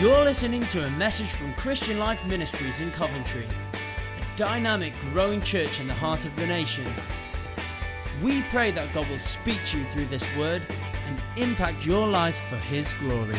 You're listening to a message from Christian Life Ministries in Coventry, a dynamic, growing church in the heart of the nation. We pray that God will speak to you through this word and impact your life for His glory.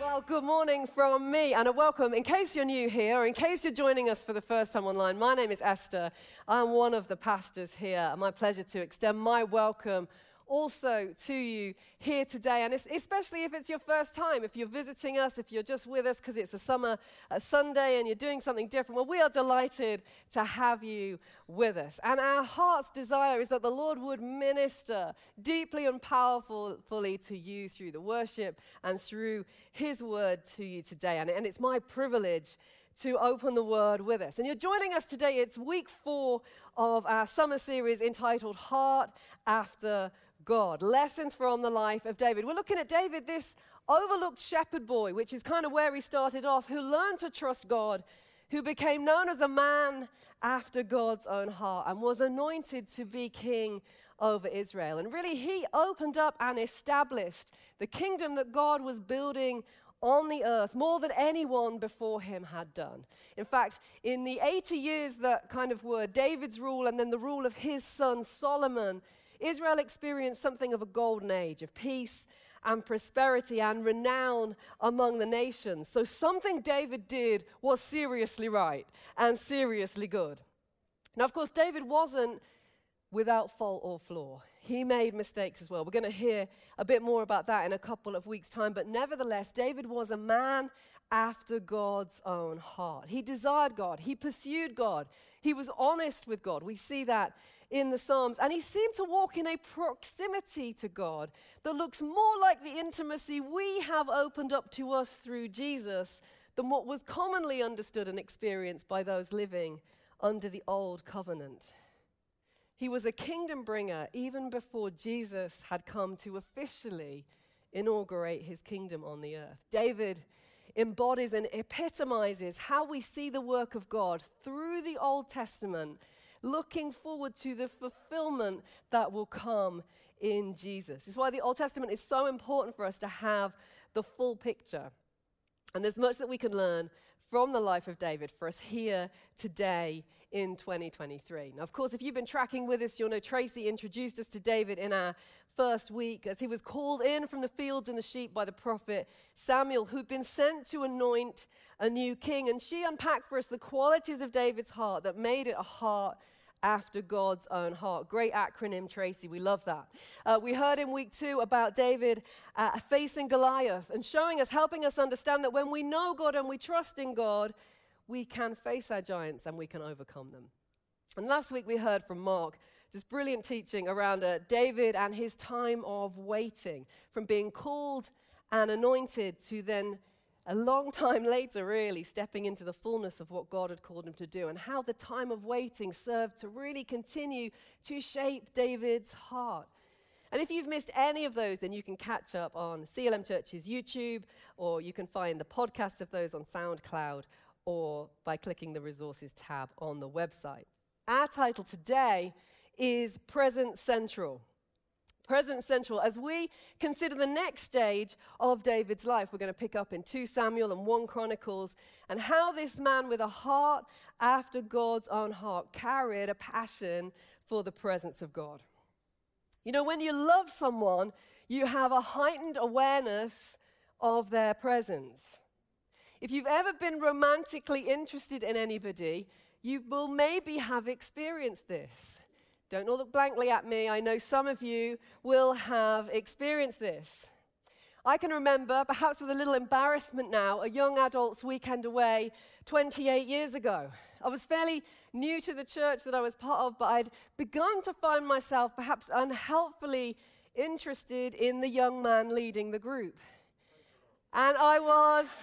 Well, good morning from me and a welcome. In case you're new here, or in case you're joining us for the first time online, my name is Esther. I'm one of the pastors here. My pleasure to extend my welcome also to you here today. And especially if it's your first time, if you're visiting us, if you're just with us because it's a summer a Sunday and you're doing something different, well, we are delighted to have you with us. And our heart's desire is that the Lord would minister deeply and powerfully to you through the worship and through His word to you today. And, and it's my privilege to open the word with us. And you're joining us today. It's week four of our summer series entitled Heart After God. Lessons from the life of David. We're looking at David, this overlooked shepherd boy, which is kind of where he started off, who learned to trust God, who became known as a man after God's own heart and was anointed to be king over Israel. And really, he opened up and established the kingdom that God was building on the earth more than anyone before him had done. In fact, in the 80 years that kind of were David's rule and then the rule of his son Solomon, Israel experienced something of a golden age of peace and prosperity and renown among the nations. So, something David did was seriously right and seriously good. Now, of course, David wasn't without fault or flaw. He made mistakes as well. We're going to hear a bit more about that in a couple of weeks' time. But nevertheless, David was a man after God's own heart. He desired God, he pursued God, he was honest with God. We see that in the Psalms. And he seemed to walk in a proximity to God that looks more like the intimacy we have opened up to us through Jesus than what was commonly understood and experienced by those living under the old covenant. He was a kingdom bringer even before Jesus had come to officially inaugurate his kingdom on the earth. David embodies and epitomizes how we see the work of God through the Old Testament looking forward to the fulfillment that will come in Jesus. It's why the Old Testament is so important for us to have the full picture. And there's much that we can learn from the life of David for us here today in 2023. Now, of course, if you've been tracking with us, you'll know Tracy introduced us to David in our first week as he was called in from the fields and the sheep by the prophet Samuel, who'd been sent to anoint a new king. And she unpacked for us the qualities of David's heart that made it a heart after God's own heart. Great acronym, Tracy. We love that. Uh, we heard in week two about David uh, facing Goliath and showing us, helping us understand that when we know God and we trust in God, we can face our giants and we can overcome them. And last week we heard from Mark just brilliant teaching around uh, David and his time of waiting, from being called and anointed to then a long time later, really, stepping into the fullness of what God had called him to do, and how the time of waiting served to really continue to shape David's heart. And if you've missed any of those, then you can catch up on CLM Church's YouTube, or you can find the podcasts of those on SoundCloud, or by clicking the resources tab on the website. Our title today is Presence Central. Presence Central, as we consider the next stage of David's life, we're going to pick up in 2 Samuel and 1 Chronicles, and how this man with a heart after God's own heart carried a passion for the presence of God. You know, when you love someone, you have a heightened awareness of their presence. If you've ever been romantically interested in anybody, you will maybe have experienced this. Don't all look blankly at me. I know some of you will have experienced this. I can remember, perhaps with a little embarrassment now, a young adult's weekend away 28 years ago. I was fairly new to the church that I was part of, but I'd begun to find myself perhaps unhelpfully interested in the young man leading the group. And I was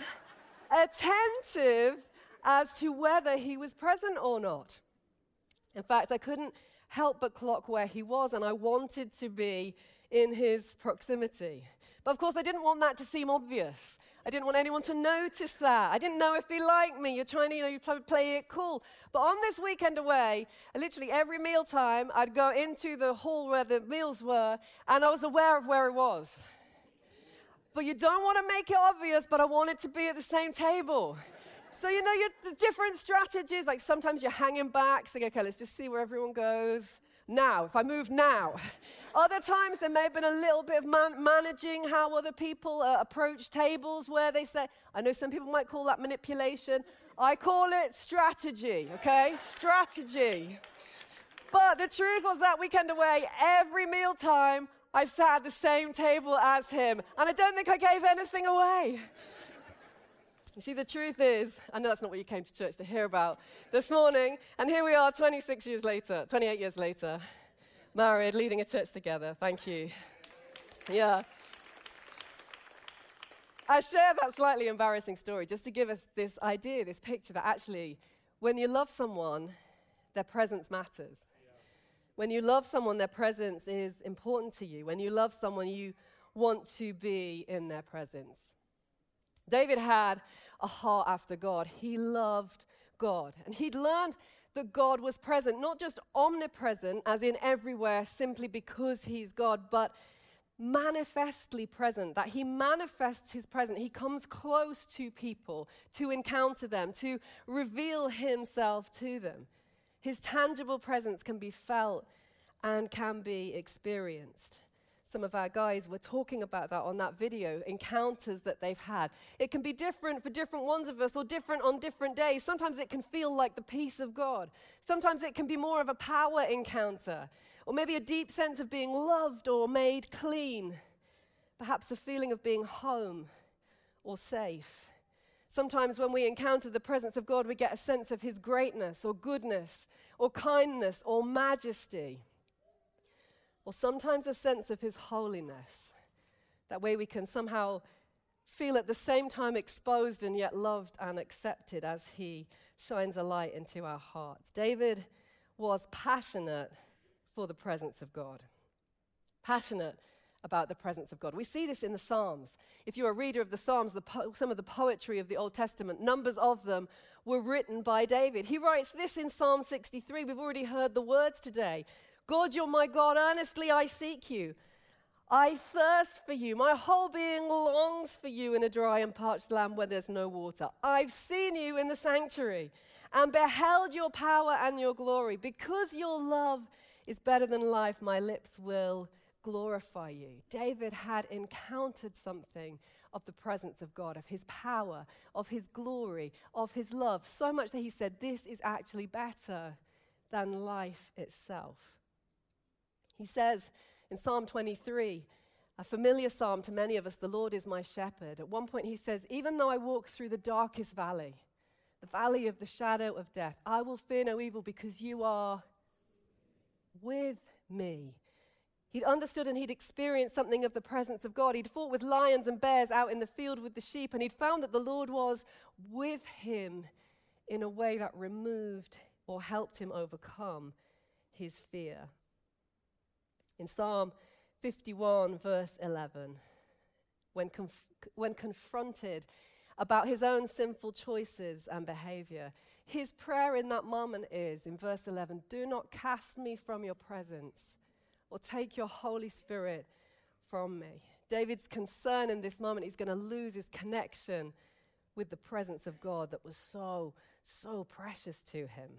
attentive as to whether he was present or not. In fact, I couldn't help but clock where he was, and I wanted to be in his proximity. But of course, I didn't want that to seem obvious. I didn't want anyone to notice that. I didn't know if he liked me. You're trying to, you know, you play it cool. But on this weekend away, literally every mealtime, I'd go into the hall where the meals were, and I was aware of where he was. but you don't want to make it obvious, but I wanted to be at the same table. So, you know, the different strategies, like sometimes you're hanging back, saying, okay, let's just see where everyone goes. Now, if I move now. Other times there may have been a little bit of man- managing how other people uh, approach tables where they say, I know some people might call that manipulation. I call it strategy, okay? strategy. But the truth was that weekend away, every meal time, I sat at the same table as him. And I don't think I gave anything away. You see, the truth is, I know that's not what you came to church to hear about this morning. And here we are 26 years later, 28 years later, married, leading a church together. Thank you. Yeah. I share that slightly embarrassing story just to give us this idea, this picture that actually, when you love someone, their presence matters. When you love someone, their presence is important to you. When you love someone, you want to be in their presence. David had a heart after God. He loved God. And he'd learned that God was present, not just omnipresent, as in everywhere, simply because he's God, but manifestly present, that he manifests his presence. He comes close to people to encounter them, to reveal himself to them. His tangible presence can be felt and can be experienced. Some of our guys were talking about that on that video, encounters that they've had. It can be different for different ones of us or different on different days. Sometimes it can feel like the peace of God. Sometimes it can be more of a power encounter or maybe a deep sense of being loved or made clean, perhaps a feeling of being home or safe. Sometimes when we encounter the presence of God, we get a sense of His greatness or goodness or kindness or majesty. Or sometimes a sense of His holiness. That way we can somehow feel at the same time exposed and yet loved and accepted as He shines a light into our hearts. David was passionate for the presence of God. Passionate about the presence of God. We see this in the Psalms. If you're a reader of the Psalms, the po- some of the poetry of the Old Testament, numbers of them were written by David. He writes this in Psalm 63. We've already heard the words today. God, you're my God, earnestly I seek you. I thirst for you. My whole being longs for you in a dry and parched land where there's no water. I've seen you in the sanctuary and beheld your power and your glory. Because your love is better than life, my lips will glorify you. David had encountered something of the presence of God, of his power, of his glory, of his love, so much that he said, This is actually better than life itself. He says in Psalm 23, a familiar psalm to many of us, the Lord is my shepherd. At one point, he says, Even though I walk through the darkest valley, the valley of the shadow of death, I will fear no evil because you are with me. He'd understood and he'd experienced something of the presence of God. He'd fought with lions and bears out in the field with the sheep, and he'd found that the Lord was with him in a way that removed or helped him overcome his fear. In Psalm 51, verse 11, when, conf- when confronted about his own sinful choices and behavior. His prayer in that moment is, in verse 11, Do not cast me from your presence or take your Holy Spirit from me. David's concern in this moment, he's going to lose his connection with the presence of God that was so, so precious to him.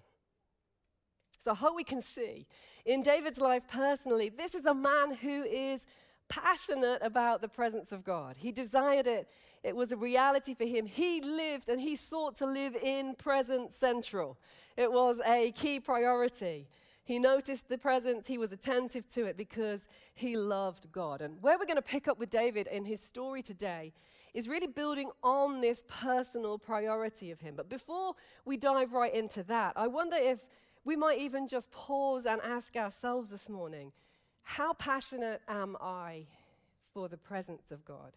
So I hope we can see in David's life personally, this is a man who is passionate about the presence of God. He desired it, it was a reality for him. He lived and he sought to live in presence central, it was a key priority. He noticed the presence, he was attentive to it because he loved God. And where we're going to pick up with David in his story today is really building on this personal priority of him. But before we dive right into that, I wonder if we might even just pause and ask ourselves this morning how passionate am I for the presence of God?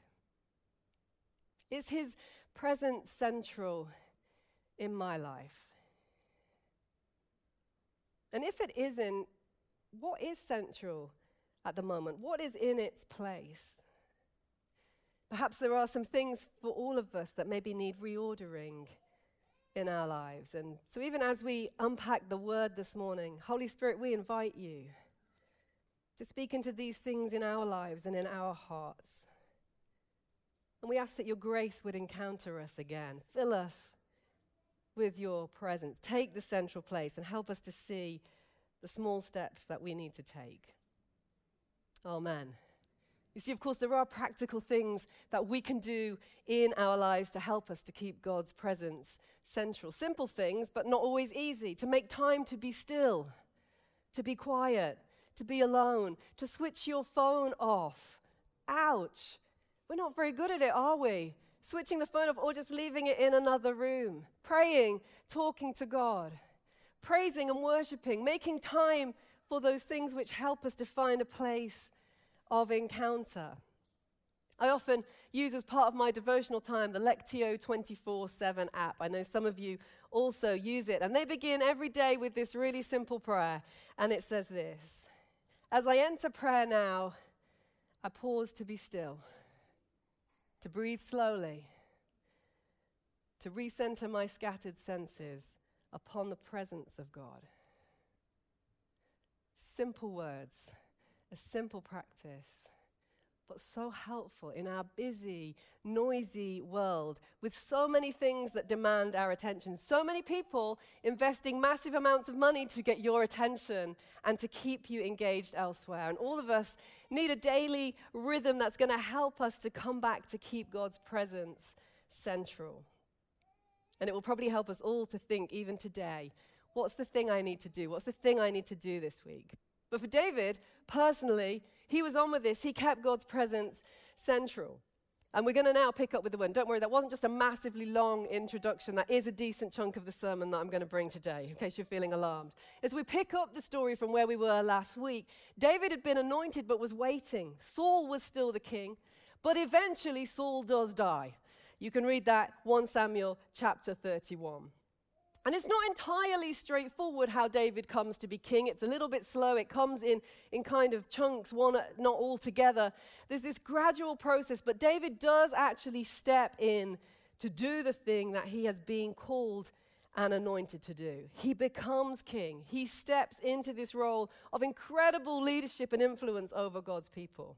Is His presence central in my life? And if it isn't, what is central at the moment? What is in its place? Perhaps there are some things for all of us that maybe need reordering in our lives. And so, even as we unpack the word this morning, Holy Spirit, we invite you to speak into these things in our lives and in our hearts. And we ask that your grace would encounter us again. Fill us with your presence. Take the central place and help us to see the small steps that we need to take. Amen. You see, of course, there are practical things that we can do in our lives to help us to keep God's presence central. Simple things, but not always easy. To make time to be still, to be quiet, to be alone, to switch your phone off. Ouch. We're not very good at it, are we? Switching the phone off or just leaving it in another room. Praying, talking to God. Praising and worshiping, making time for those things which help us to find a place of encounter. I often use as part of my devotional time the Lectio 24 7 app. I know some of you also use it. And they begin every day with this really simple prayer. And it says this As I enter prayer now, I pause to be still, to breathe slowly, to recenter my scattered senses upon the presence of God. Simple words a simple practice, but so helpful in our busy, noisy world with so many things that demand our attention. So many people investing massive amounts of money to get your attention and to keep you engaged elsewhere. And all of us need a daily rhythm that's going to help us to come back to keep God's presence central. And it will probably help us all to think, even today, what's the thing I need to do? What's the thing I need to do this week? But for David, personally, he was on with this. He kept God's presence central. And we're going to now pick up with the one. Don't worry, that wasn't just a massively long introduction. That is a decent chunk of the sermon that I'm going to bring today, in case you're feeling alarmed. As we pick up the story from where we were last week, David had been anointed but was waiting. Saul was still the king, but eventually Saul does die. You can read that 1 Samuel chapter 31. And it's not entirely straightforward how David comes to be king. It's a little bit slow. It comes in, in kind of chunks, one not all together. There's this gradual process, but David does actually step in to do the thing that he has been called and anointed to do. He becomes king. He steps into this role of incredible leadership and influence over God's people.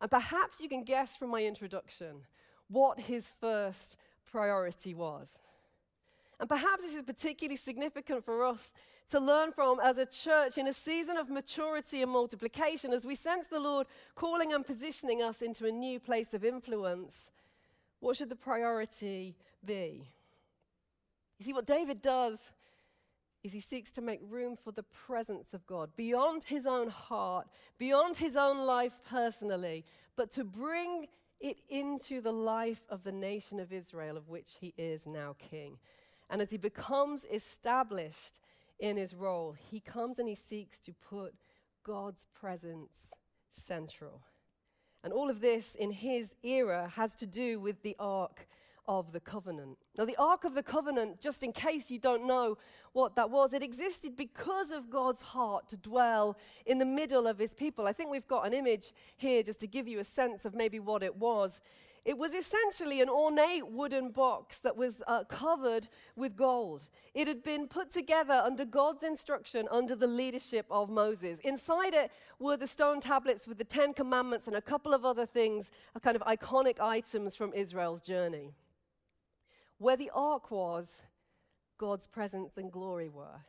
And perhaps you can guess from my introduction what his first priority was. And perhaps this is particularly significant for us to learn from as a church in a season of maturity and multiplication as we sense the Lord calling and positioning us into a new place of influence. What should the priority be? You see, what David does is he seeks to make room for the presence of God beyond his own heart, beyond his own life personally, but to bring it into the life of the nation of Israel, of which he is now king. And as he becomes established in his role, he comes and he seeks to put God's presence central. And all of this in his era has to do with the Ark of the Covenant. Now, the Ark of the Covenant, just in case you don't know what that was, it existed because of God's heart to dwell in the middle of his people. I think we've got an image here just to give you a sense of maybe what it was. It was essentially an ornate wooden box that was uh, covered with gold. It had been put together under God's instruction under the leadership of Moses. Inside it were the stone tablets with the Ten Commandments and a couple of other things, a kind of iconic items from Israel's journey. Where the ark was, God's presence and glory were.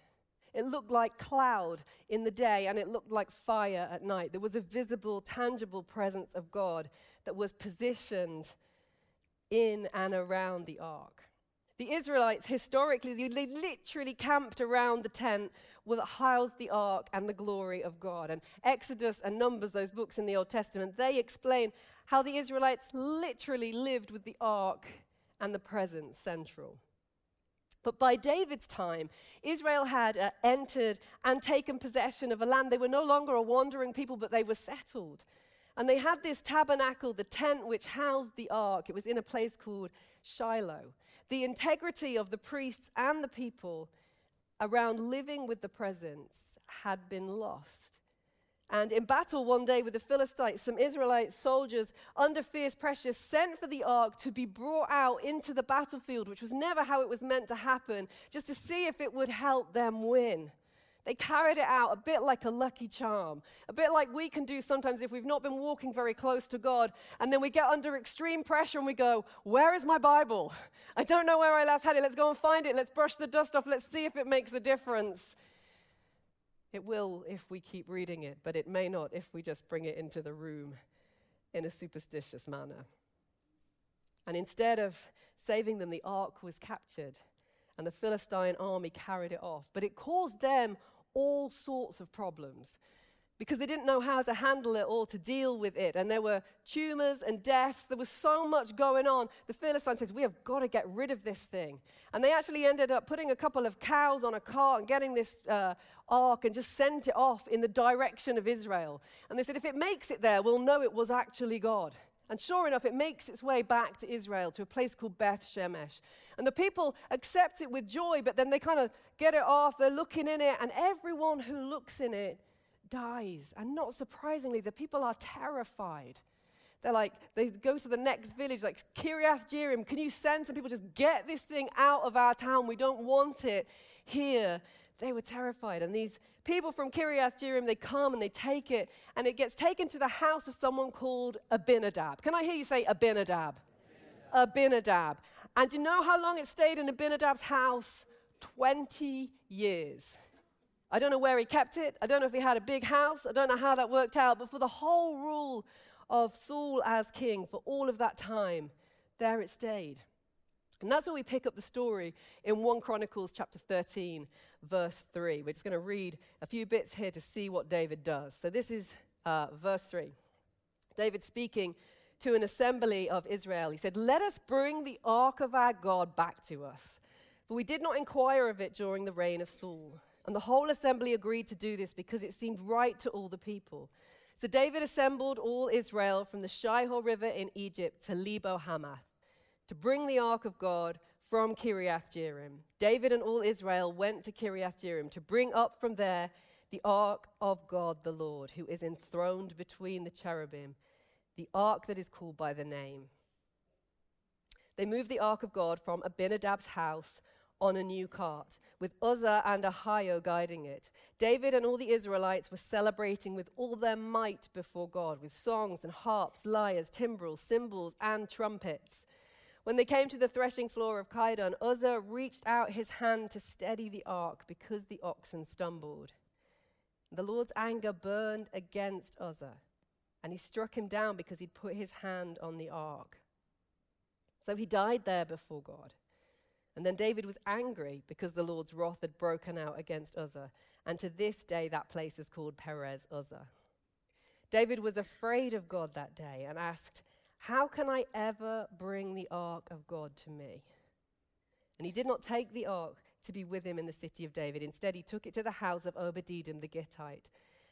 It looked like cloud in the day and it looked like fire at night. There was a visible, tangible presence of God that was positioned in and around the ark. The Israelites, historically, they literally camped around the tent that housed the ark and the glory of God. And Exodus and Numbers, those books in the Old Testament, they explain how the Israelites literally lived with the ark and the presence central. But by David's time, Israel had uh, entered and taken possession of a land. They were no longer a wandering people, but they were settled. And they had this tabernacle, the tent which housed the ark. It was in a place called Shiloh. The integrity of the priests and the people around living with the presence had been lost. And in battle one day with the Philistines, some Israelite soldiers, under fierce pressure, sent for the ark to be brought out into the battlefield, which was never how it was meant to happen, just to see if it would help them win. They carried it out a bit like a lucky charm, a bit like we can do sometimes if we've not been walking very close to God, and then we get under extreme pressure and we go, Where is my Bible? I don't know where I last had it. Let's go and find it. Let's brush the dust off. Let's see if it makes a difference. It will if we keep reading it, but it may not if we just bring it into the room in a superstitious manner. And instead of saving them, the ark was captured and the Philistine army carried it off. But it caused them all sorts of problems because they didn't know how to handle it or to deal with it. And there were tumors and deaths. There was so much going on. The Philistine says, We have got to get rid of this thing. And they actually ended up putting a couple of cows on a cart and getting this uh, ark and just sent it off in the direction of Israel. And they said, If it makes it there, we'll know it was actually God. And sure enough, it makes its way back to Israel, to a place called Beth Shemesh. And the people accept it with joy, but then they kind of get it off, they're looking in it, and everyone who looks in it dies. And not surprisingly, the people are terrified. They're like, they go to the next village, like Kiriath Jearim, can you send some people just get this thing out of our town? We don't want it here. They were terrified. And these people from Kiriath Jearim, they come and they take it, and it gets taken to the house of someone called Abinadab. Can I hear you say Abinadab? Abinadab. Abinadab. And you know how long it stayed in Abinadab's house? 20 years. I don't know where he kept it. I don't know if he had a big house. I don't know how that worked out. But for the whole rule of Saul as king, for all of that time, there it stayed. And that's where we pick up the story in 1 Chronicles chapter 13, verse 3. We're just going to read a few bits here to see what David does. So this is uh, verse 3. David speaking to an assembly of Israel. He said, Let us bring the ark of our God back to us. For we did not inquire of it during the reign of Saul. And the whole assembly agreed to do this because it seemed right to all the people. So David assembled all Israel from the Shihor River in Egypt to Lebo Hamath to bring the ark of God from Kiriath Jearim. David and all Israel went to Kiriath Jearim to bring up from there the ark of God the Lord, who is enthroned between the cherubim, the ark that is called by the name. They moved the ark of God from Abinadab's house on a new cart, with Uzzah and Ahio guiding it. David and all the Israelites were celebrating with all their might before God, with songs and harps, lyres, timbrels, cymbals, and trumpets. When they came to the threshing floor of Kidon, Uzzah reached out his hand to steady the ark because the oxen stumbled. The Lord's anger burned against Uzzah, and he struck him down because he'd put his hand on the ark. So he died there before God. And then David was angry because the Lord's wrath had broken out against Uzzah. And to this day, that place is called Perez Uzzah. David was afraid of God that day and asked, how can I ever bring the ark of God to me? And he did not take the ark to be with him in the city of David. Instead, he took it to the house of Obed-Edom the Gittite.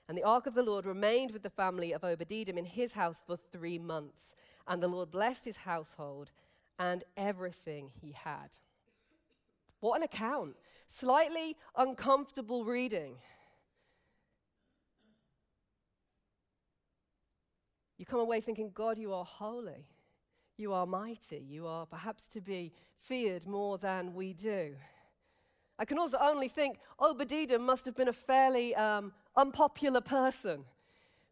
And the ark of the Lord remained with the family of Obed-Edom in his house for three months. And the Lord blessed his household and everything he had. What an account! Slightly uncomfortable reading. You come away thinking, God, you are holy. You are mighty. You are perhaps to be feared more than we do. I can also only think Obed-Edom must have been a fairly um, unpopular person.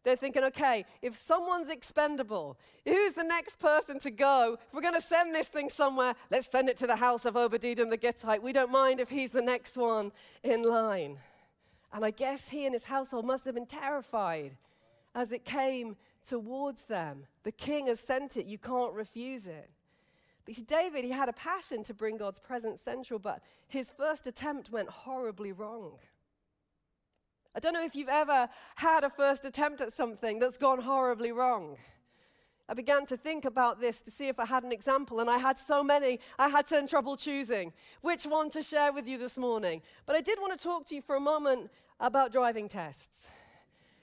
They're thinking, okay, if someone's expendable, who's the next person to go? If we're going to send this thing somewhere, let's send it to the house of Obed-Edom the Gittite. We don't mind if he's the next one in line. And I guess he and his household must have been terrified as it came towards them. The king has sent it, you can't refuse it. But you see, David, he had a passion to bring God's presence central, but his first attempt went horribly wrong. I don't know if you've ever had a first attempt at something that's gone horribly wrong. I began to think about this to see if I had an example, and I had so many, I had some trouble choosing which one to share with you this morning. But I did want to talk to you for a moment about driving tests.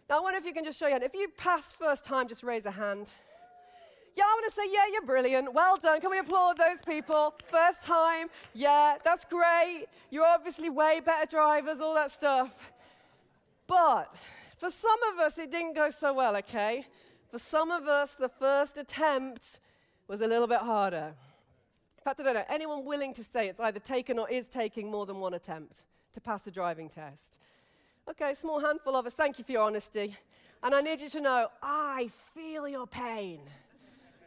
Now, I wonder if you can just show your hand. If you passed first time, just raise a hand. Yeah, I want to say, yeah, you're brilliant. Well done. Can we applaud those people? First time. Yeah, that's great. You're obviously way better drivers, all that stuff. But for some of us, it didn't go so well, okay? For some of us, the first attempt was a little bit harder. In fact, I don't know, anyone willing to say it's either taken or is taking more than one attempt to pass a driving test? Okay, small handful of us. Thank you for your honesty. And I need you to know I feel your pain.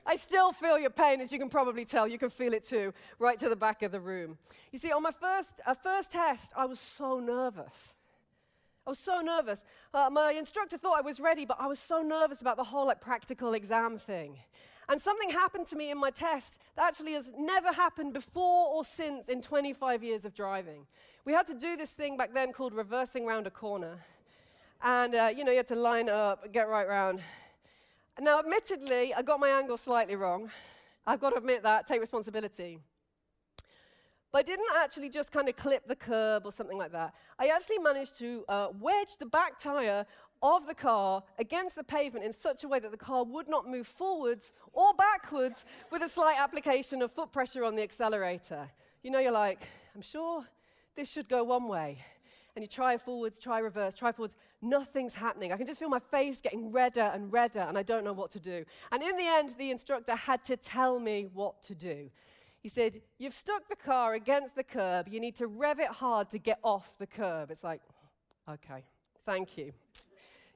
I still feel your pain, as you can probably tell. You can feel it too, right to the back of the room. You see, on my first, uh, first test, I was so nervous. I was so nervous. Uh, my instructor thought I was ready, but I was so nervous about the whole like practical exam thing. And something happened to me in my test that actually has never happened before or since in 25 years of driving. We had to do this thing back then called reversing round a corner. And, uh, you know, you had to line up, get right round. Now, admittedly, I got my angle slightly wrong. I've got to admit that, take responsibility. But I didn't actually just kind of clip the curb or something like that. I actually managed to uh, wedge the back tire of the car against the pavement in such a way that the car would not move forwards or backwards with a slight application of foot pressure on the accelerator. You know, you're like, I'm sure this should go one way. And you try forwards, try reverse, try forwards. Nothing's happening. I can just feel my face getting redder and redder, and I don't know what to do. And in the end, the instructor had to tell me what to do. He said, You've stuck the car against the curb. You need to rev it hard to get off the curb. It's like, okay, thank you.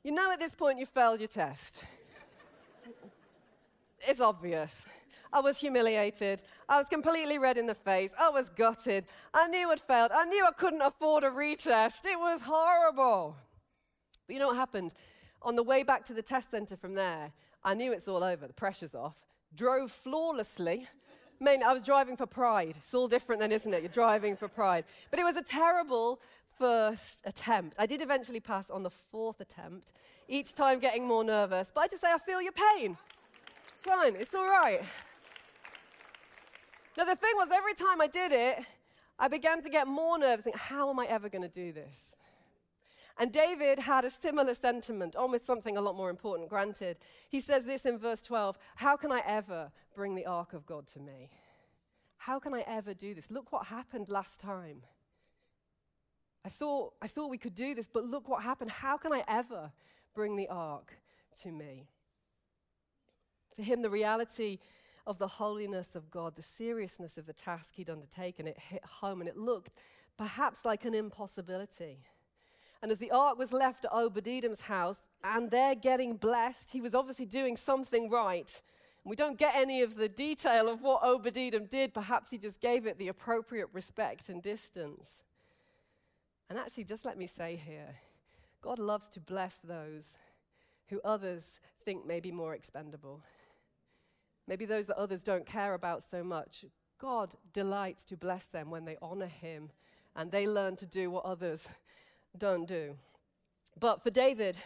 You know at this point you failed your test. it's obvious. I was humiliated. I was completely red in the face. I was gutted. I knew I'd failed. I knew I couldn't afford a retest. It was horrible. But you know what happened? On the way back to the test center from there, I knew it's all over. The pressure's off. Drove flawlessly. Mean, I was driving for pride. It's all different then, isn't it? You're driving for pride. But it was a terrible first attempt. I did eventually pass on the fourth attempt, each time getting more nervous. But I just say, I feel your pain. It's fine, it's all right. Now, the thing was, every time I did it, I began to get more nervous. Think, how am I ever going to do this? And David had a similar sentiment, on with something a lot more important, granted. He says this in verse 12 How can I ever bring the ark of God to me? How can I ever do this? Look what happened last time. I thought, I thought we could do this, but look what happened. How can I ever bring the ark to me? For him, the reality of the holiness of God, the seriousness of the task he'd undertaken, it hit home and it looked perhaps like an impossibility. And as the ark was left at Edom's house and they're getting blessed, he was obviously doing something right. We don't get any of the detail of what Edom did. Perhaps he just gave it the appropriate respect and distance. And actually, just let me say here God loves to bless those who others think may be more expendable. Maybe those that others don't care about so much. God delights to bless them when they honor Him and they learn to do what others don't do. But for David,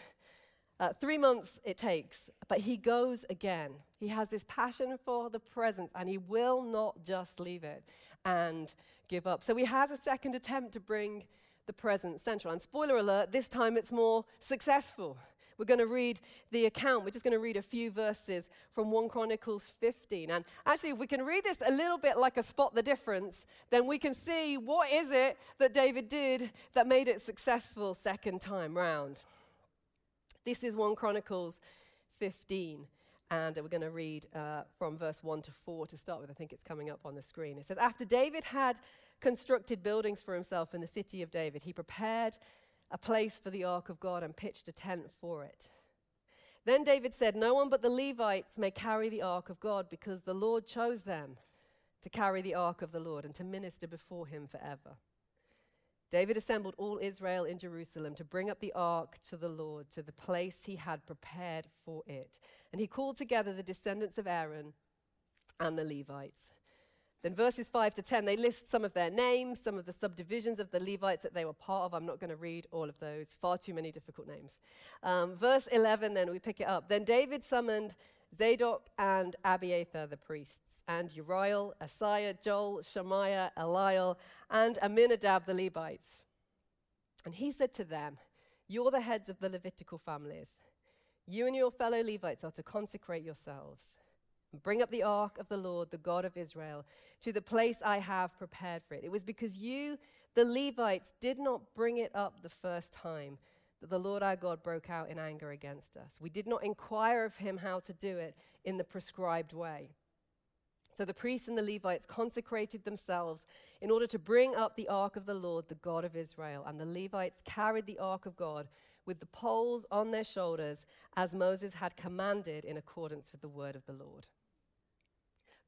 uh, three months it takes, but he goes again. He has this passion for the presence and he will not just leave it and give up. So he has a second attempt to bring the presence central. And spoiler alert, this time it's more successful. We're going to read the account. We're just going to read a few verses from 1 Chronicles 15. And actually, if we can read this a little bit like a spot the difference, then we can see what is it that David did that made it successful second time round. This is 1 Chronicles 15. And we're going to read uh, from verse 1 to 4 to start with. I think it's coming up on the screen. It says, After David had constructed buildings for himself in the city of David. He prepared a place for the ark of God and pitched a tent for it. Then David said, No one but the Levites may carry the ark of God because the Lord chose them to carry the ark of the Lord and to minister before him forever. David assembled all Israel in Jerusalem to bring up the ark to the Lord, to the place he had prepared for it. And he called together the descendants of Aaron and the Levites. Then verses 5 to 10, they list some of their names, some of the subdivisions of the Levites that they were part of. I'm not going to read all of those, far too many difficult names. Um, verse 11, then we pick it up. Then David summoned Zadok and Abiathar, the priests, and Uriel, Asaiah, Joel, Shemaiah, Eliel, and Amminadab, the Levites. And he said to them, You're the heads of the Levitical families. You and your fellow Levites are to consecrate yourselves Bring up the ark of the Lord, the God of Israel, to the place I have prepared for it. It was because you, the Levites, did not bring it up the first time that the Lord our God broke out in anger against us. We did not inquire of him how to do it in the prescribed way. So the priests and the Levites consecrated themselves in order to bring up the ark of the Lord, the God of Israel. And the Levites carried the ark of God with the poles on their shoulders, as Moses had commanded in accordance with the word of the Lord.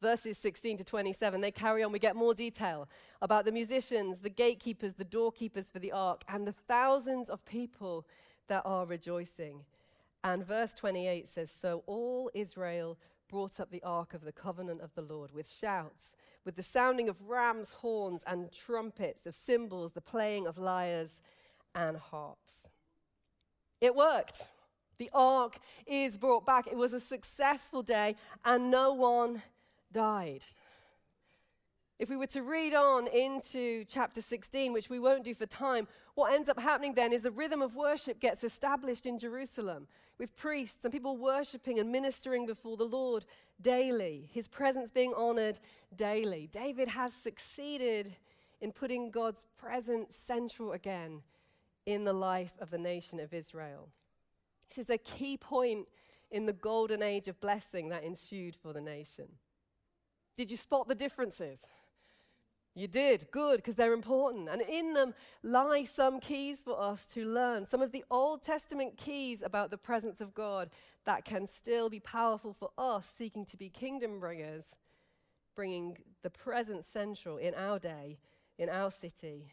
Verses 16 to 27, they carry on. We get more detail about the musicians, the gatekeepers, the doorkeepers for the ark, and the thousands of people that are rejoicing. And verse 28 says So all Israel brought up the ark of the covenant of the Lord with shouts, with the sounding of rams' horns and trumpets, of cymbals, the playing of lyres and harps. It worked. The ark is brought back. It was a successful day, and no one died. If we were to read on into chapter 16, which we won't do for time, what ends up happening then is a rhythm of worship gets established in Jerusalem with priests and people worshiping and ministering before the Lord daily, his presence being honored daily. David has succeeded in putting God's presence central again in the life of the nation of Israel. This is a key point in the golden age of blessing that ensued for the nation. Did you spot the differences? You did. Good, because they're important. And in them lie some keys for us to learn. Some of the Old Testament keys about the presence of God that can still be powerful for us seeking to be kingdom bringers, bringing the presence central in our day, in our city,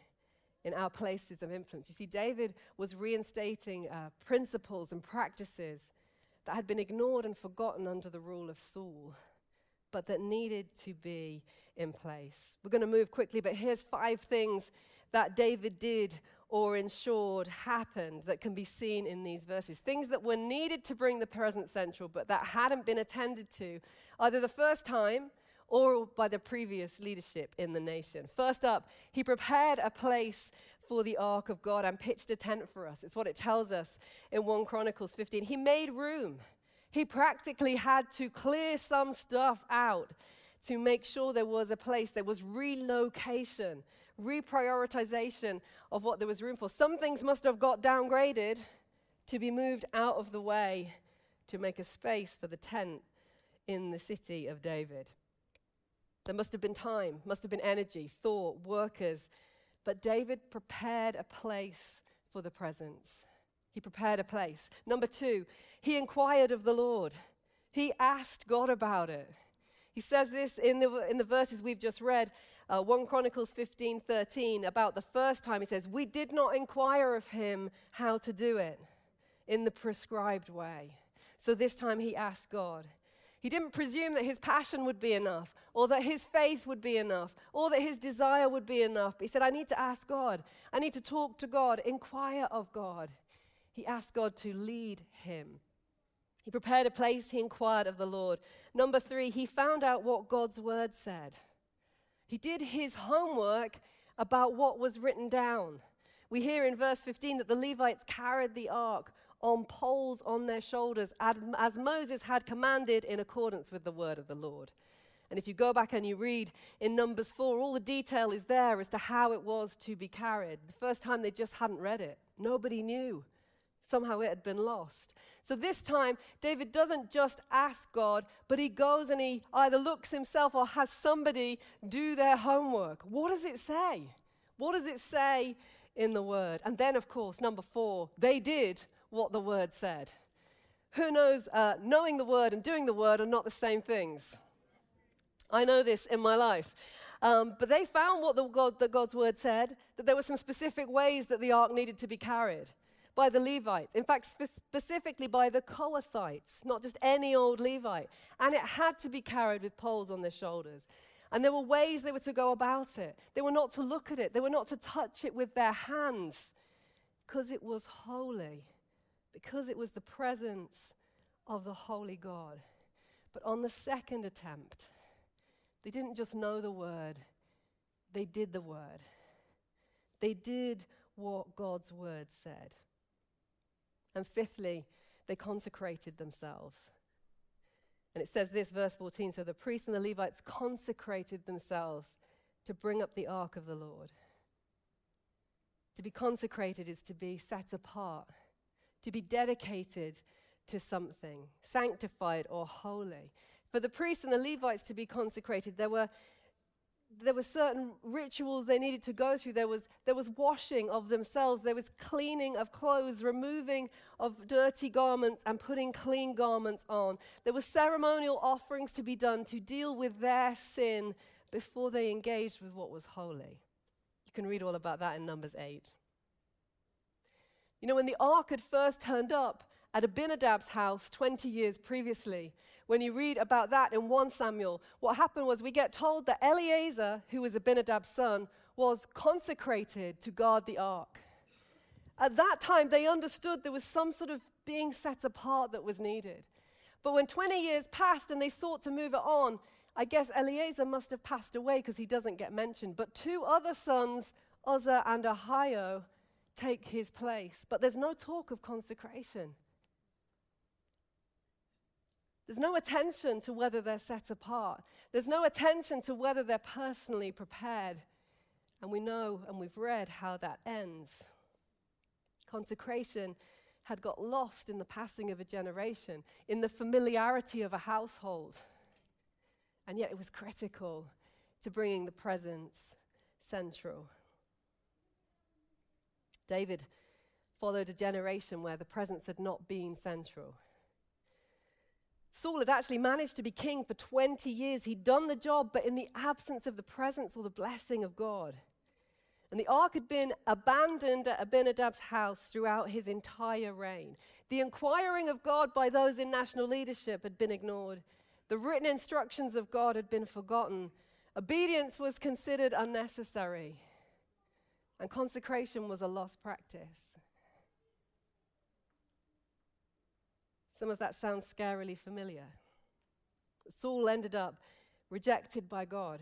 in our places of influence. You see, David was reinstating uh, principles and practices that had been ignored and forgotten under the rule of Saul but that needed to be in place. We're going to move quickly, but here's five things that David did or ensured happened that can be seen in these verses. Things that were needed to bring the presence central, but that hadn't been attended to either the first time or by the previous leadership in the nation. First up, he prepared a place for the ark of God and pitched a tent for us. It's what it tells us in 1 Chronicles 15. He made room. He practically had to clear some stuff out to make sure there was a place, there was relocation, reprioritization of what there was room for. Some things must have got downgraded to be moved out of the way to make a space for the tent in the city of David. There must have been time, must have been energy, thought, workers, but David prepared a place for the presence. He prepared a place. Number two, he inquired of the Lord. He asked God about it. He says this in the, in the verses we've just read, uh, 1 Chronicles 15 13, about the first time. He says, We did not inquire of him how to do it in the prescribed way. So this time he asked God. He didn't presume that his passion would be enough, or that his faith would be enough, or that his desire would be enough. He said, I need to ask God. I need to talk to God, inquire of God. He asked God to lead him. He prepared a place, he inquired of the Lord. Number three, he found out what God's word said. He did his homework about what was written down. We hear in verse 15 that the Levites carried the ark on poles on their shoulders, as Moses had commanded in accordance with the word of the Lord. And if you go back and you read in Numbers 4, all the detail is there as to how it was to be carried. The first time they just hadn't read it, nobody knew. Somehow it had been lost. So this time, David doesn't just ask God, but he goes and he either looks himself or has somebody do their homework. What does it say? What does it say in the word? And then, of course, number four, they did what the word said. Who knows, uh, knowing the word and doing the word are not the same things. I know this in my life. Um, but they found what the God, that God's word said, that there were some specific ways that the ark needed to be carried by the Levites. In fact, spe- specifically by the Kohathites, not just any old Levite. And it had to be carried with poles on their shoulders. And there were ways they were to go about it. They were not to look at it, they were not to touch it with their hands because it was holy, because it was the presence of the holy God. But on the second attempt, they didn't just know the word, they did the word. They did what God's word said. And fifthly, they consecrated themselves. And it says this, verse 14 so the priests and the Levites consecrated themselves to bring up the ark of the Lord. To be consecrated is to be set apart, to be dedicated to something, sanctified or holy, For the priests and the Levites to be consecrated, there were there were certain rituals they needed to go through. There was, there was washing of themselves, there was cleaning of clothes, removing of dirty garments and putting clean garments on. There were ceremonial offerings to be done to deal with their sin before they engaged with what was holy. You can read all about that in Numbers 8. You know, when the ark had first turned up at Abinadab's house 20 years previously, when you read about that in 1 Samuel, what happened was we get told that Eleazar, who was Abinadab's son, was consecrated to guard the ark. At that time, they understood there was some sort of being set apart that was needed. But when 20 years passed and they sought to move it on, I guess Eleazar must have passed away because he doesn't get mentioned. But two other sons, Uzzah and Ahio, take his place. But there's no talk of consecration. There's no attention to whether they're set apart. There's no attention to whether they're personally prepared. And we know and we've read how that ends. Consecration had got lost in the passing of a generation, in the familiarity of a household. And yet it was critical to bringing the presence central. David followed a generation where the presence had not been central. Saul had actually managed to be king for 20 years. He'd done the job, but in the absence of the presence or the blessing of God. And the ark had been abandoned at Abinadab's house throughout his entire reign. The inquiring of God by those in national leadership had been ignored. The written instructions of God had been forgotten. Obedience was considered unnecessary. And consecration was a lost practice. Some of that sounds scarily familiar. Saul ended up rejected by God,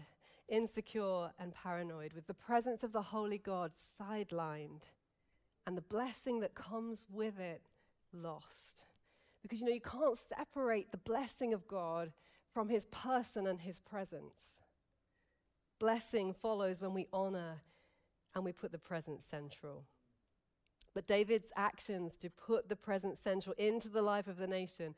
insecure and paranoid, with the presence of the Holy God sidelined, and the blessing that comes with it lost. Because you know, you can't separate the blessing of God from his person and his presence. Blessing follows when we honor and we put the presence central. But David's actions to put the present central into the life of the nation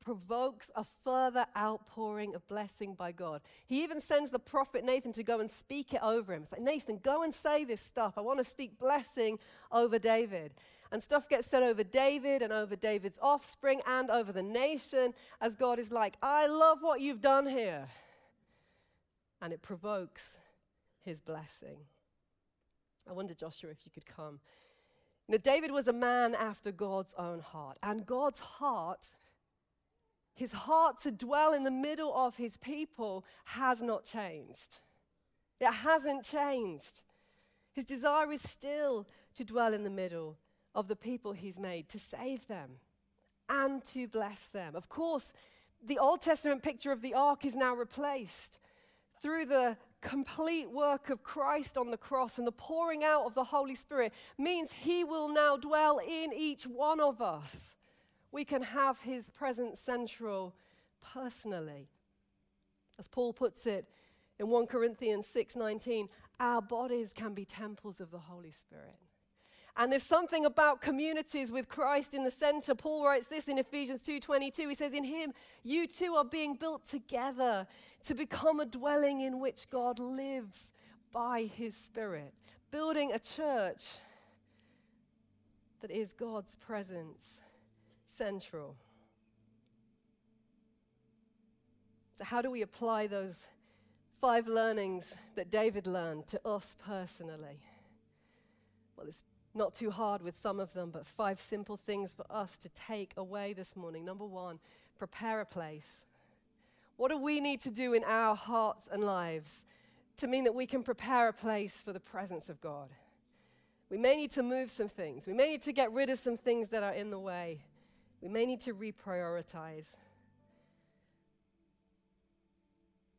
provokes a further outpouring of blessing by God. He even sends the prophet Nathan to go and speak it over him. Say, like, Nathan, go and say this stuff. I want to speak blessing over David. And stuff gets said over David and over David's offspring and over the nation as God is like, I love what you've done here. And it provokes his blessing. I wonder, Joshua, if you could come. Now, David was a man after God's own heart. And God's heart, his heart to dwell in the middle of his people, has not changed. It hasn't changed. His desire is still to dwell in the middle of the people he's made, to save them and to bless them. Of course, the Old Testament picture of the ark is now replaced through the complete work of Christ on the cross and the pouring out of the Holy Spirit means He will now dwell in each one of us. We can have His presence central personally. As Paul puts it in 1 Corinthians 6:19, our bodies can be temples of the Holy Spirit. And there's something about communities with Christ in the center. Paul writes this in Ephesians 2:22. He says in him you two are being built together to become a dwelling in which God lives by his spirit, building a church that is God's presence central. So how do we apply those five learnings that David learned to us personally? Well, it's not too hard with some of them, but five simple things for us to take away this morning. Number one, prepare a place. What do we need to do in our hearts and lives to mean that we can prepare a place for the presence of God? We may need to move some things. We may need to get rid of some things that are in the way. We may need to reprioritize.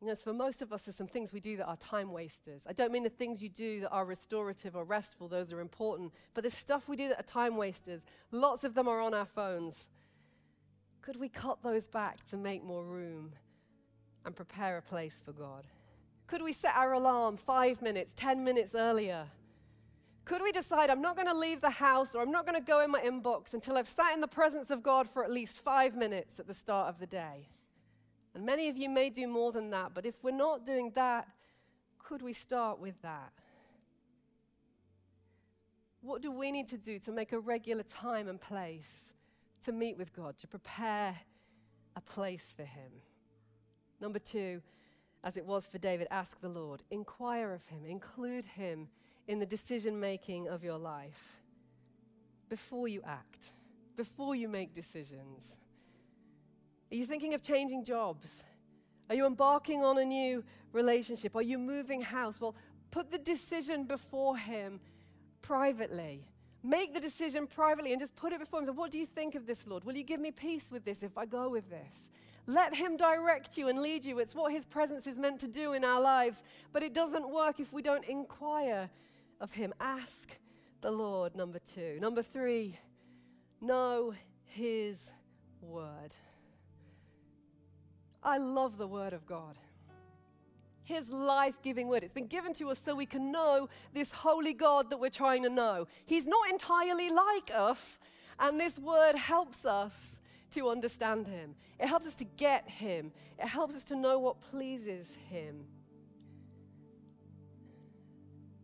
You know, so for most of us, there's some things we do that are time wasters. I don't mean the things you do that are restorative or restful, those are important, but there's stuff we do that are time wasters. Lots of them are on our phones. Could we cut those back to make more room and prepare a place for God? Could we set our alarm five minutes, 10 minutes earlier? Could we decide I'm not going to leave the house or I'm not going to go in my inbox until I've sat in the presence of God for at least five minutes at the start of the day? And many of you may do more than that, but if we're not doing that, could we start with that? What do we need to do to make a regular time and place to meet with God, to prepare a place for Him? Number two, as it was for David, ask the Lord, inquire of Him, include Him in the decision making of your life before you act, before you make decisions. Are you thinking of changing jobs? Are you embarking on a new relationship? Are you moving house? Well, put the decision before Him privately. Make the decision privately and just put it before Him. So, what do you think of this, Lord? Will you give me peace with this if I go with this? Let Him direct you and lead you. It's what His presence is meant to do in our lives. But it doesn't work if we don't inquire of Him. Ask the Lord, number two. Number three, know His word. I love the word of God. His life giving word. It's been given to us so we can know this holy God that we're trying to know. He's not entirely like us, and this word helps us to understand Him. It helps us to get Him, it helps us to know what pleases Him.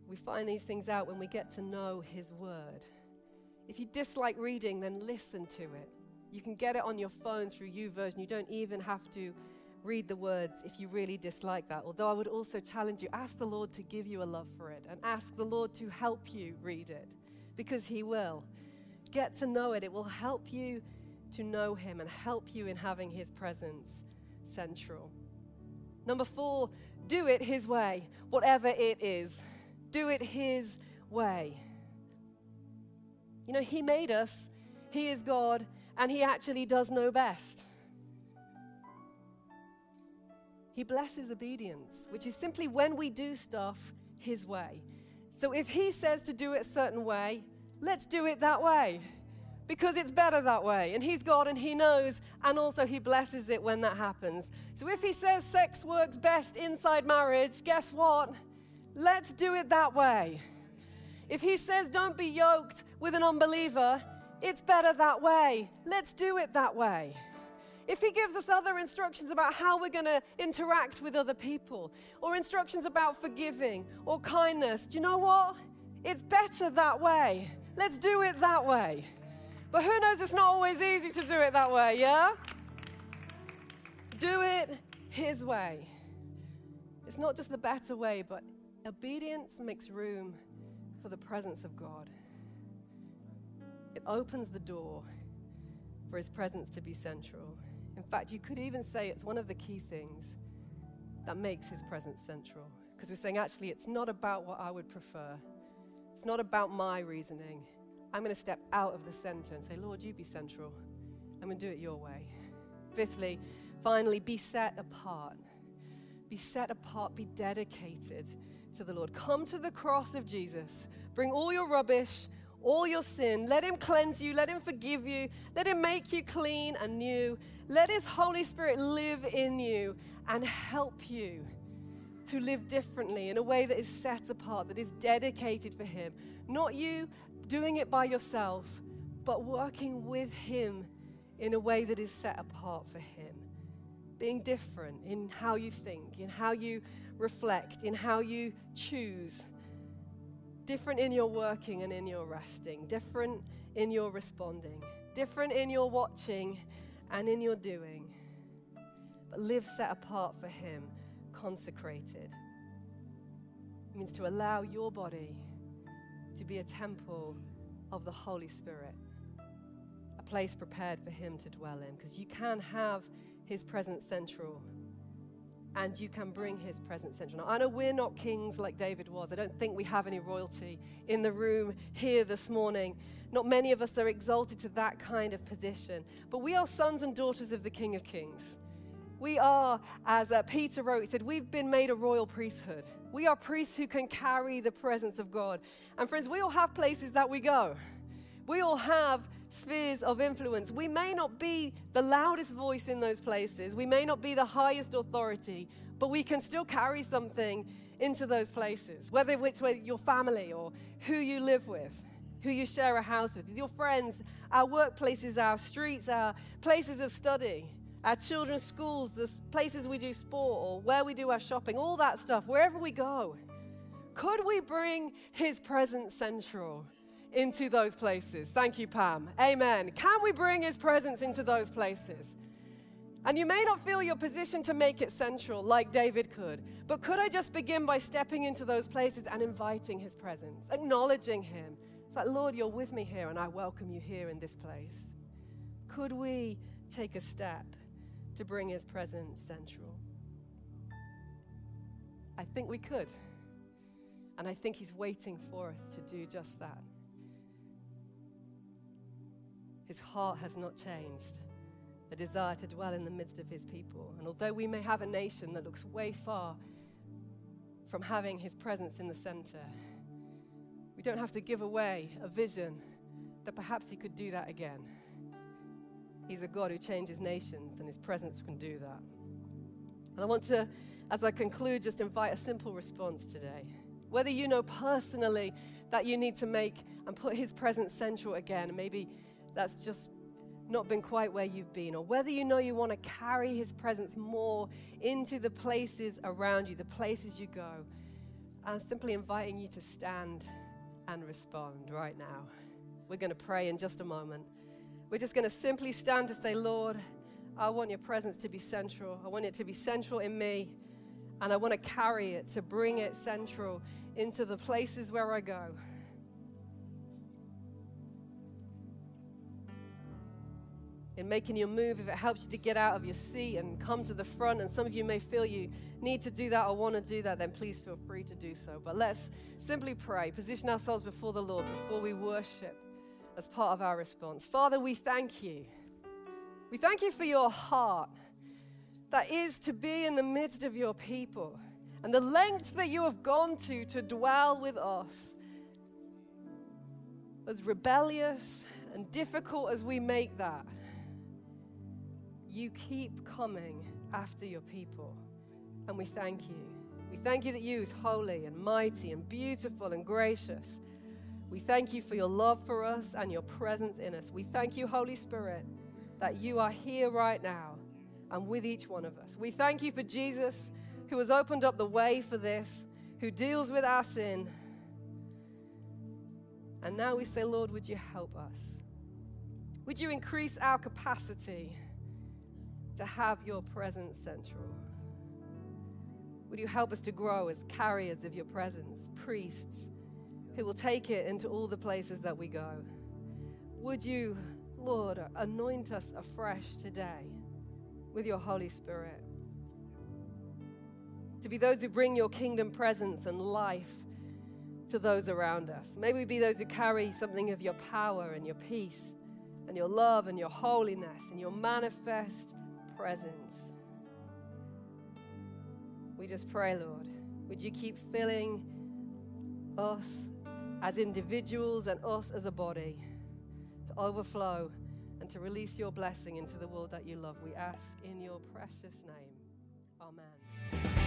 We find these things out when we get to know His word. If you dislike reading, then listen to it. You can get it on your phone through YouVersion. You don't even have to read the words if you really dislike that. Although I would also challenge you ask the Lord to give you a love for it and ask the Lord to help you read it because He will. Get to know it, it will help you to know Him and help you in having His presence central. Number four, do it His way, whatever it is. Do it His way. You know, He made us, He is God, and He actually does know best. He blesses obedience, which is simply when we do stuff His way. So if He says to do it a certain way, let's do it that way because it's better that way. And He's God and He knows, and also He blesses it when that happens. So if He says sex works best inside marriage, guess what? Let's do it that way. If He says don't be yoked with an unbeliever, it's better that way. Let's do it that way. If he gives us other instructions about how we're going to interact with other people, or instructions about forgiving or kindness, do you know what? It's better that way. Let's do it that way. But who knows, it's not always easy to do it that way, yeah? Do it his way. It's not just the better way, but obedience makes room for the presence of God. It opens the door for his presence to be central. In fact, you could even say it's one of the key things that makes his presence central. Because we're saying, actually, it's not about what I would prefer, it's not about my reasoning. I'm going to step out of the center and say, Lord, you be central. I'm going to do it your way. Fifthly, finally, be set apart. Be set apart, be dedicated to the Lord. Come to the cross of Jesus. Bring all your rubbish, all your sin. Let Him cleanse you. Let Him forgive you. Let Him make you clean and new. Let His Holy Spirit live in you and help you to live differently in a way that is set apart, that is dedicated for Him. Not you doing it by yourself, but working with Him in a way that is set apart for Him. Being different in how you think, in how you reflect, in how you choose different in your working and in your resting, different in your responding, different in your watching and in your doing. But live set apart for Him, consecrated. It means to allow your body to be a temple of the Holy Spirit, a place prepared for Him to dwell in, because you can have His presence central and you can bring his presence central. I know we're not kings like David was. I don't think we have any royalty in the room here this morning. Not many of us are exalted to that kind of position. But we are sons and daughters of the King of Kings. We are, as uh, Peter wrote, he said, we've been made a royal priesthood. We are priests who can carry the presence of God. And friends, we all have places that we go. We all have spheres of influence. We may not be the loudest voice in those places, we may not be the highest authority, but we can still carry something into those places, whether it's with your family or who you live with, who you share a house with, your friends, our workplaces, our streets, our places of study. our children's schools, the places we do sport, or where we do our shopping, all that stuff, wherever we go. Could we bring His presence central into those places? Thank you, Pam. Amen. Can we bring His presence into those places? And you may not feel your position to make it central like David could, but could I just begin by stepping into those places and inviting His presence, acknowledging Him? It's like, Lord, you're with me here, and I welcome you here in this place. Could we take a step to bring His presence central? I think we could. And I think He's waiting for us to do just that. His heart has not changed, a desire to dwell in the midst of His people. And although we may have a nation that looks way far from having His presence in the center, we don't have to give away a vision that perhaps He could do that again. He's a God who changes nations, and His presence can do that. And I want to, as I conclude, just invite a simple response today. Whether you know personally that you need to make and put His presence central again, maybe that's just not been quite where you've been, or whether you know you want to carry His presence more into the places around you, the places you go, I'm simply inviting you to stand and respond right now. We're going to pray in just a moment. We're just going to simply stand to say, Lord, I want your presence to be central. I want it to be central in me. And I want to carry it, to bring it central into the places where I go. In making your move, if it helps you to get out of your seat and come to the front, and some of you may feel you need to do that or want to do that, then please feel free to do so. But let's simply pray, position ourselves before the Lord before we worship as part of our response. Father, we thank you. We thank you for your heart that is to be in the midst of your people and the lengths that you have gone to to dwell with us. As rebellious and difficult as we make that, you keep coming after your people. And we thank you. We thank you that you is holy and mighty and beautiful and gracious. We thank you for your love for us and your presence in us. We thank you, Holy Spirit, that you are here right now and with each one of us. We thank you for Jesus, who has opened up the way for this, who deals with our sin. And now we say, Lord, would you help us? Would you increase our capacity to have your presence central? Would you help us to grow as carriers of your presence, priests? who will take it into all the places that we go. Would you, Lord, anoint us afresh today with your Holy Spirit? To be those who bring your kingdom presence and life to those around us. May we be those who carry something of your power and your peace and your love and your holiness and your manifest presence. We just pray, Lord, would you keep filling us as individuals and us as a body to overflow and to release your blessing into the world that you love. We ask in your precious name. Amen.